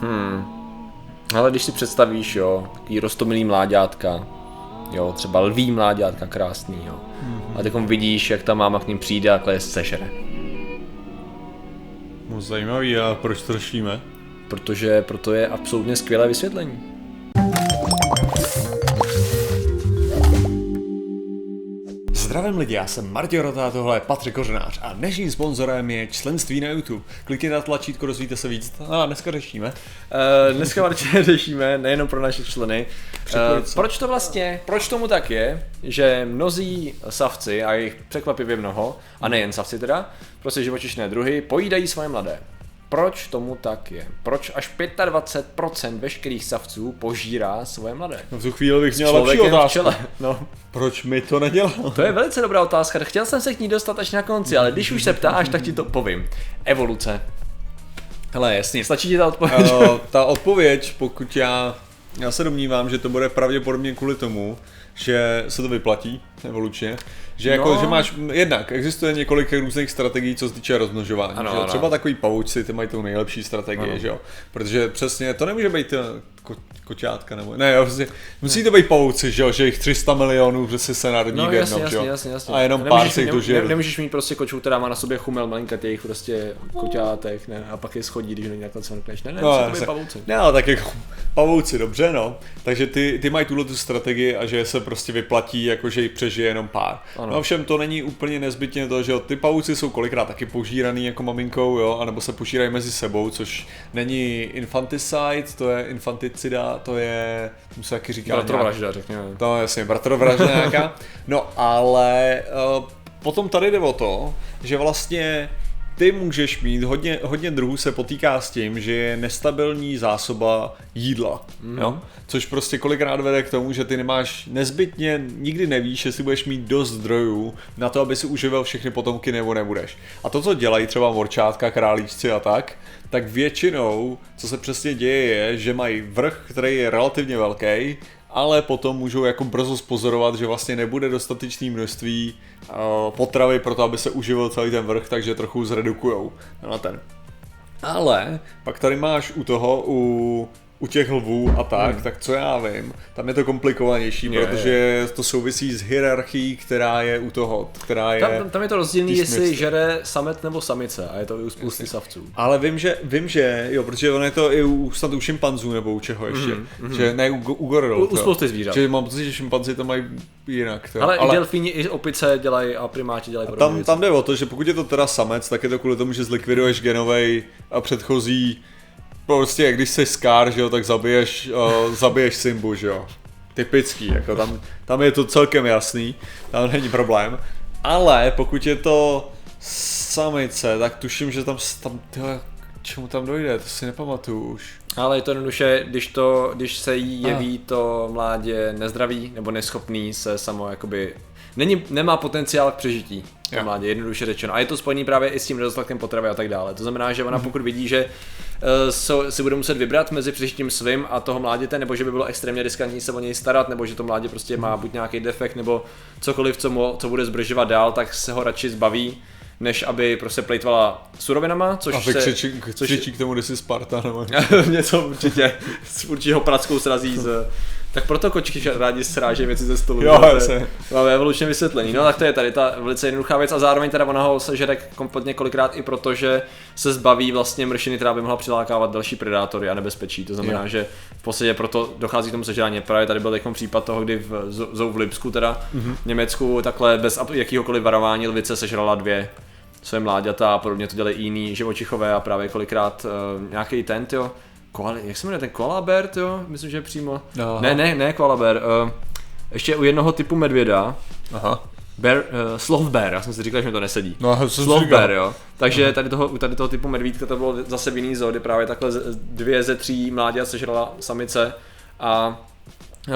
Hmm. Ale když si představíš, jo, takový rostomilý mláďátka, jo, třeba lví mláďátka krásný, jo. Mm-hmm. A teď vidíš, jak ta máma k ním přijde a je sežere. No zajímavý, a proč to řešíme? Protože proto je absolutně skvělé vysvětlení. Zdravím lidi, já jsem Martin Rota, tohle je Patrik Kořenář a dnešním sponzorem je členství na YouTube. Klikněte na tlačítko, dozvíte se víc. A dneska řešíme. Uh, dneska Martin řešíme, nejenom pro naše členy. Uh, proč to vlastně, proč tomu tak je, že mnozí savci, a jich překvapivě mnoho, a nejen savci teda, prostě živočišné druhy, pojídají svoje mladé. Proč tomu tak je? Proč až 25% veškerých savců požírá svoje mladé? No v tu chvíli bych měl lepší otázku. No. Proč mi to nedělá? To je velice dobrá otázka. Chtěl jsem se k ní dostat až na konci, ale když už se ptáš, tak ti to povím. Evoluce. Hele, jasně, stačí ti ta odpověď? Uh, ta odpověď, pokud já, já se domnívám, že to bude pravděpodobně kvůli tomu, že se to vyplatí evolučně, že, jako, no. že máš, jednak existuje několik různých strategií, co se týče rozmnožování. Ano, že? Ano. Třeba takový pavouci, ty mají tu nejlepší strategii, ano. že jo? Protože přesně, to nemůže být ko, koťátka nebo ne, prostě, musí to být pavouci, že jo, že jich 300 milionů prostě se narodí no, v jednom, jasně, že jo? Jasně, jasně. A jenom pár se jich dožije. Ne, nemůžeš mít prostě kočů, která má na sobě chumel těch prostě koťátek, ne, a pak je schodí, když není takhle cvrkneš. Ne, ne, no, musí to být pavouci. Ne, ale tak jako pavouci, dobře, no. Takže ty, ty mají tuhle tu strategii a že se prostě vyplatí, jako že jich přežije jenom pár. Ano. No všem to není úplně nezbytně to, že jo, ty pavouci jsou kolikrát taky požíraný jako maminkou, jo, anebo se požírají mezi sebou, což není infanticide, to je infanticida, to je mu se taky říká Bratrovražda, řekněme. To jasně, bratrovražda nějaká. No ale uh, potom tady jde o to, že vlastně ty můžeš mít, hodně, hodně druhů se potýká s tím, že je nestabilní zásoba jídla, mm. jo? což prostě kolikrát vede k tomu, že ty nemáš nezbytně, nikdy nevíš, jestli budeš mít dost zdrojů na to, aby si uživil všechny potomky nebo nebudeš. A to, co dělají třeba morčátka, králíčci a tak, tak většinou, co se přesně děje, je, že mají vrch, který je relativně velký, ale potom můžou jako brzo spozorovat, že vlastně nebude dostatečné množství uh, potravy pro to, aby se uživil celý ten vrch, takže trochu zredukujou na ten. Ale pak tady máš u toho, u u těch lvů a tak, hmm. tak co já vím, tam je to komplikovanější, je, protože je. to souvisí s hierarchií, která je u toho, která je... Tam, tam je to rozdílný, jestli žere samet nebo samice a je to i u spousty savců. Ale vím, že, vím, že, jo, protože ono je to i u, snad u šimpanzů nebo u čeho ještě, mm-hmm. že ne u, u goril. U, u spousty zvířat. Že mám pocit, že šimpanzi to mají jinak. To. Ale, ale i delfíni, i opice dělají a primáti dělají a tam, tam jde o to, že pokud je to teda samec, tak je to kvůli tomu, že zlikviduješ genovej a předchozí prostě když jsi skár, že jo, tak zabiješ, uh, zabiješ Simbu, že jo. Typický, jako tam, tam je to celkem jasný, tam není problém. Ale pokud je to samice, tak tuším, že tam, tam tyhle, čemu tam dojde, to si nepamatuju už. Ale je to jednoduše, když, to, když se jí jeví ah. to mládě nezdravý nebo neschopný se samo jakoby není, nemá potenciál k přežití to mládě, jednoduše řečeno. A je to spojený právě i s tím nedostatkem potravy a tak dále. To znamená, že ona mhm. pokud vidí, že so, si bude muset vybrat mezi přežitím svým a toho mláděte, nebo že by bylo extrémně riskantní se o něj starat, nebo že to mládě prostě má buď nějaký defekt, nebo cokoliv, co, mu, co bude zbržovat dál, tak se ho radši zbaví než aby prostě plejtvala surovinama, což a se... Křičí, což... křičí k tomu, kde jsi Sparta, nebo něco určitě, určitě ho prackou srazí z, tak proto kočky rádi srážejí věci ze stolu. Jo, jasně. Máme evolučně vysvětlení. No tak to je tady ta velice jednoduchá věc a zároveň teda ona ho sežere kompletně kolikrát i proto, že se zbaví vlastně mršiny, která by mohla přilákávat další predátory a nebezpečí. To znamená, jo. že v podstatě proto dochází k tomu sežrání. Právě tady byl takový případ toho, kdy v, zou v Lipsku, teda mm-hmm. Německu, takhle bez jakýhokoliv varování lvice sežrala dvě své mláďata a podobně to dělají jiný živočichové a právě kolikrát uh, nějaký tent, jo, koali, jak se jmenuje ten koala jo? Myslím, že přímo. Aha. Ne, ne, ne koala bear. Uh, ještě u jednoho typu medvěda. Aha. Bear, uh, sloth bear, já jsem si říkal, že mi to nesedí. No, sloth bear, jo. Takže tady toho, u tady toho typu medvídka to bylo zase v jiný zoo, kdy právě takhle dvě ze tří mládě sežrala samice a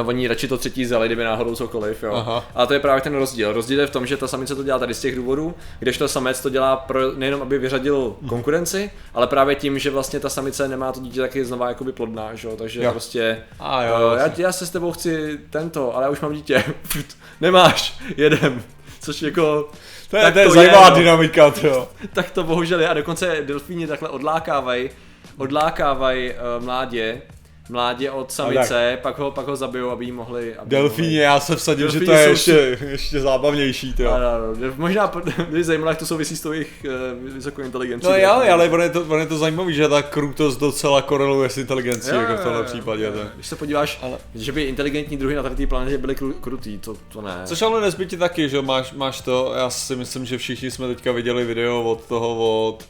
oni radši to třetí vzali, kdyby náhodou cokoliv, jo. Aha. A to je právě ten rozdíl. Rozdíl je v tom, že ta samice to dělá tady z těch důvodů, kdežto samec to dělá pro, nejenom, aby vyřadil konkurenci, ale právě tím, že vlastně ta samice nemá to dítě taky znova jakoby plodná, že jo. Takže jo. prostě, A jo, uh, já, já, se s tebou chci tento, ale já už mám dítě. Nemáš, jedem. Což jako... To je, tak to je zajímavá je, no. dynamika, to. tak to bohužel je a dokonce delfíni takhle odlákávají odlákávají uh, mládě, mládě od samice, pak ho, pak ho zabijou, aby jí mohli... Aby Delfíně, já se vsadil, že to je ještě, ještě zábavnější, to ano, ano. Možná by zajímalo, jak to souvisí s tou jejich uh, vysokou inteligencí. No jo, ale on je to, on je to zajímavý, že ta krutost docela koreluje s inteligencí, jo, jako v tomhle případě. Jo, jo. Když se podíváš, ale... že by inteligentní druhy na té planetě byly kru, krutý, to, to ne. Což ale nezbytě taky, že máš, máš to, já si myslím, že všichni jsme teďka viděli video od toho, od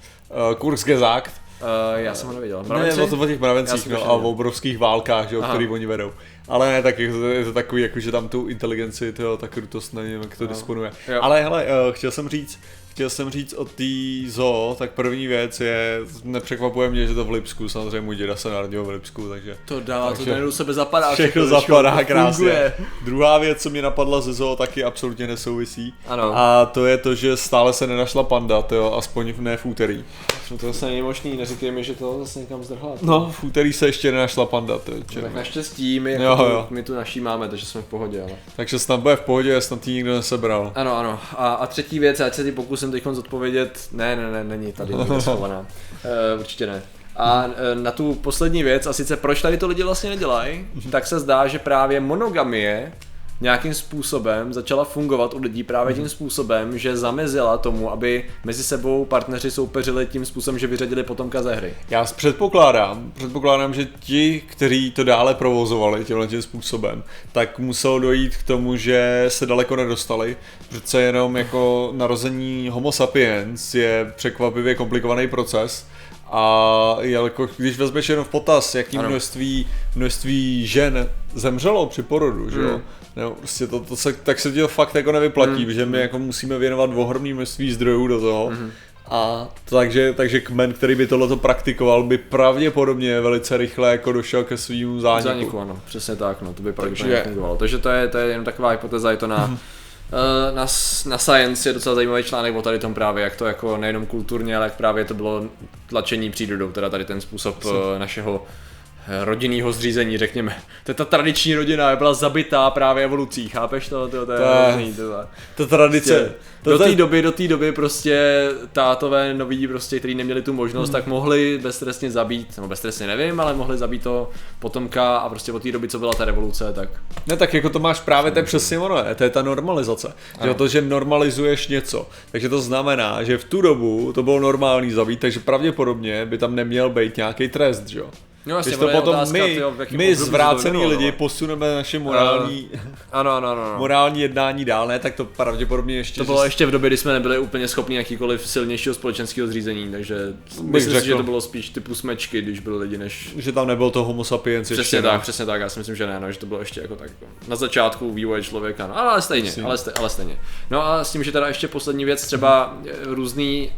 uh, Kurzgesagt, Uh, já jsem ho neviděl. Mravenci? Ne, o, o těch mravencích no, a o obrovských válkách, že, o který oni vedou. Ale ne, tak je to, to takový, jako, že tam tu inteligenci, tyjo, ta krutost nevím, jak to no. disponuje. Jo. Ale hele, uh, chtěl jsem říct, chtěl jsem říct o té zoo, tak první věc je, nepřekvapuje mě, že to v Lipsku, samozřejmě můj děda se narodil v Lipsku, takže... To dává, takže to najednou sebe zapadá. Všechno zapadá krásně. Druhá věc, co mě napadla ze zoo, taky absolutně nesouvisí. Ano. A to je to, že stále se nenašla panda, to aspoň ne v úterý. No to zase není možný, neříkej mi, že to zase někam zdrhla. No, v úterý se ještě nenašla panda, to je no, Tak naštěstí, my, jako jo, jo. my tu naší máme, takže jsme v pohodě, ale. Takže snad bude v pohodě, snad ti nikdo nesebral. Ano, ano. A, a třetí věc, já se ti pokusím teď zodpovědět, ne, ne, ne, není tady nikde schovaná. uh, určitě ne. A eh, na tu poslední věc, a sice proč tady to lidi vlastně nedělají, tak se zdá, že právě monogamie nějakým způsobem začala fungovat u lidí právě tím způsobem, že zamezila tomu, aby mezi sebou partneři soupeřili tím způsobem, že vyřadili potomka ze hry. Já předpokládám, předpokládám, že ti, kteří to dále provozovali tímhle tím způsobem, tak muselo dojít k tomu, že se daleko nedostali. Přece jenom jako narození homo sapiens je překvapivě komplikovaný proces a jako, když vezmeš jenom v potaz, jaký množství, množství žen zemřelo při porodu, že jo? Mm. No, prostě to, to se, tak se ti to fakt jako nevyplatí, mm. že my jako musíme věnovat ohromný množství zdrojů do toho. Mm. A takže, takže kmen, který by tohleto praktikoval, by pravděpodobně velice rychle jako došel ke svým zániku. Zániku, ano, přesně tak, no, to by pravděpodobně takže... fungovalo. Takže to je, to je jen taková hypotéza, je to na. na, na Science je docela zajímavý článek o tady tom právě, jak to jako nejenom kulturně, ale jak právě to bylo tlačení přírodou, teda tady ten způsob? Eh, našeho rodinného zřízení, řekněme. To je ta tradiční rodina, byla zabitá právě evolucí, chápeš to? To, to, je hrozný, to, to tradice. Prostě, to do té doby, do té doby prostě tátové noví, prostě, kteří neměli tu možnost, hmm. tak mohli beztrestně zabít, nebo beztrestně nevím, ale mohli zabít to potomka a prostě od té doby, co byla ta revoluce, tak... Ne, tak jako to máš právě, to je přesně ono, to je ta normalizace. Že to, že normalizuješ něco. Takže to znamená, že v tu dobu to bylo normální zabít, takže pravděpodobně by tam neměl být nějaký trest, že jo? No, jasně, to potom otázka, my, tyjo, my zvrácený lidi no. posuneme naše morální, uh, ano, ano, ano, ano. morální jednání dál, ne, tak to pravděpodobně ještě... To bylo ještě v době, kdy jsme nebyli úplně schopni jakýkoliv silnějšího společenského zřízení, takže myslím řekl, si, že to bylo spíš typu smečky, když byli lidi, než... Že tam nebyl to homo sapiens Přesně ještě, tak, no. přesně tak, já si myslím, že ne, no, že to bylo ještě jako tak na začátku vývoje člověka, no, ale stejně, ale, stejně, ale stejně. No a s tím, že teda ještě poslední věc, třeba různý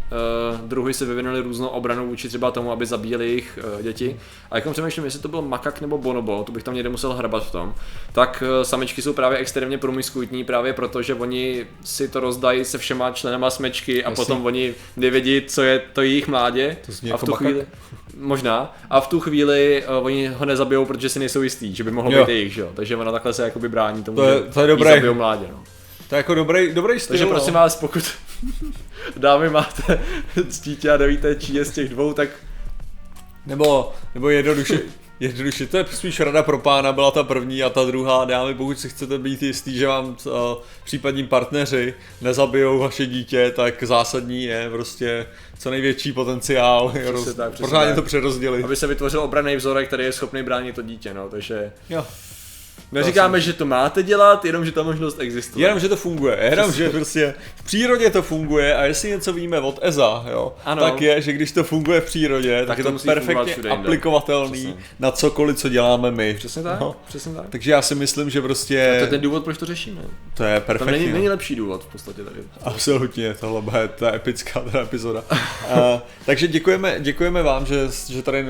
uh, druhy se vyvinuli různou obranu vůči třeba tomu, aby zabíjeli jejich uh, děti. A jako přemýšlím, jestli to bylo makak nebo bonobo, to bych tam někde musel hrabat v tom, tak eh, samičky jsou právě extrémně promiskuitní právě proto, že oni si to rozdají se všema členama smečky a Jasný. potom oni nevědí, co je to jejich mládě. To a v tu makak? chvíli, možná. A v tu chvíli uh, oni ho nezabijou, protože si nejsou jistí, že by mohlo jo. být jejich, že jo. Takže ona takhle se jakoby brání tomu, to je, to je že dobré. zabijou mládě, no. To je jako dobrý, dobrý styl, Takže no. prosím vás, pokud dámy máte dítě a nevíte, čí je z těch dvou, tak nebo, nebo jednoduše, Jednoduše, to je spíš rada pro pána, byla ta první a ta druhá. Dámy, pokud si chcete být jistý, že vám uh, případní partneři nezabijou vaše dítě, tak zásadní je prostě co největší potenciál. Přesně pořádně to přerozdělit. Aby se vytvořil obraný vzorek, který je schopný bránit to dítě, no, takže... Jo. Neříkáme, že to máte dělat, jenom že ta možnost existuje. Jenom, že to funguje, jenom, že prostě v přírodě to funguje a jestli něco víme od EZA, jo, ano. tak je, že když to funguje v přírodě, tak, tak je to, to perfektně aplikovatelný Přesně. na cokoliv, co děláme my. Přesně tak, no. přesně tak. Takže já si myslím, že prostě... A to je ten důvod, proč to řešíme. To je perfektní. To není, není lepší důvod v podstatě tady. Absolutně, tohle bude ta epická ta epizoda. uh, takže děkujeme, děkujeme vám, že, že tady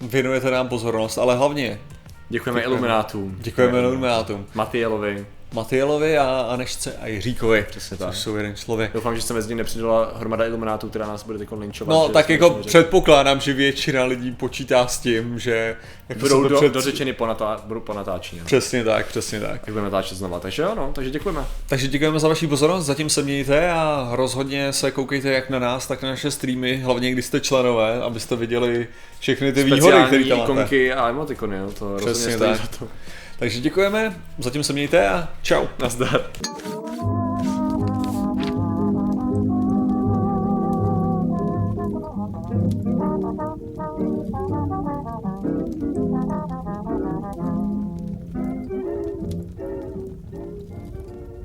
věnujete nám pozornost, ale hlavně Děkujeme, Děkujeme. Iluminátům. Děkujeme Iluminátům. Matielovi. Matielovi a Anešce a Jiříkovi. Přesně tak. jsou jeden člověk. Doufám, že se mezi ním nepřidala hromada iluminátů, která nás bude teď linčovat. No, tak jako neřekli. předpokládám, že většina lidí počítá s tím, že jako budou do, před- dořečeny po, natá, budou po natáčení. No. Přesně tak, přesně tak. Tak budeme natáčet znova. Takže jo, no, takže děkujeme. Takže děkujeme za vaši pozornost, zatím se mějte a rozhodně se koukejte jak na nás, tak na naše streamy, hlavně když jste členové, abyste viděli všechny ty výhody, které Speciální tam máte. ikonky a emotikony, jo, to Přesně tak. za to. Takže děkujeme, zatím se mějte a čau. Nazdar.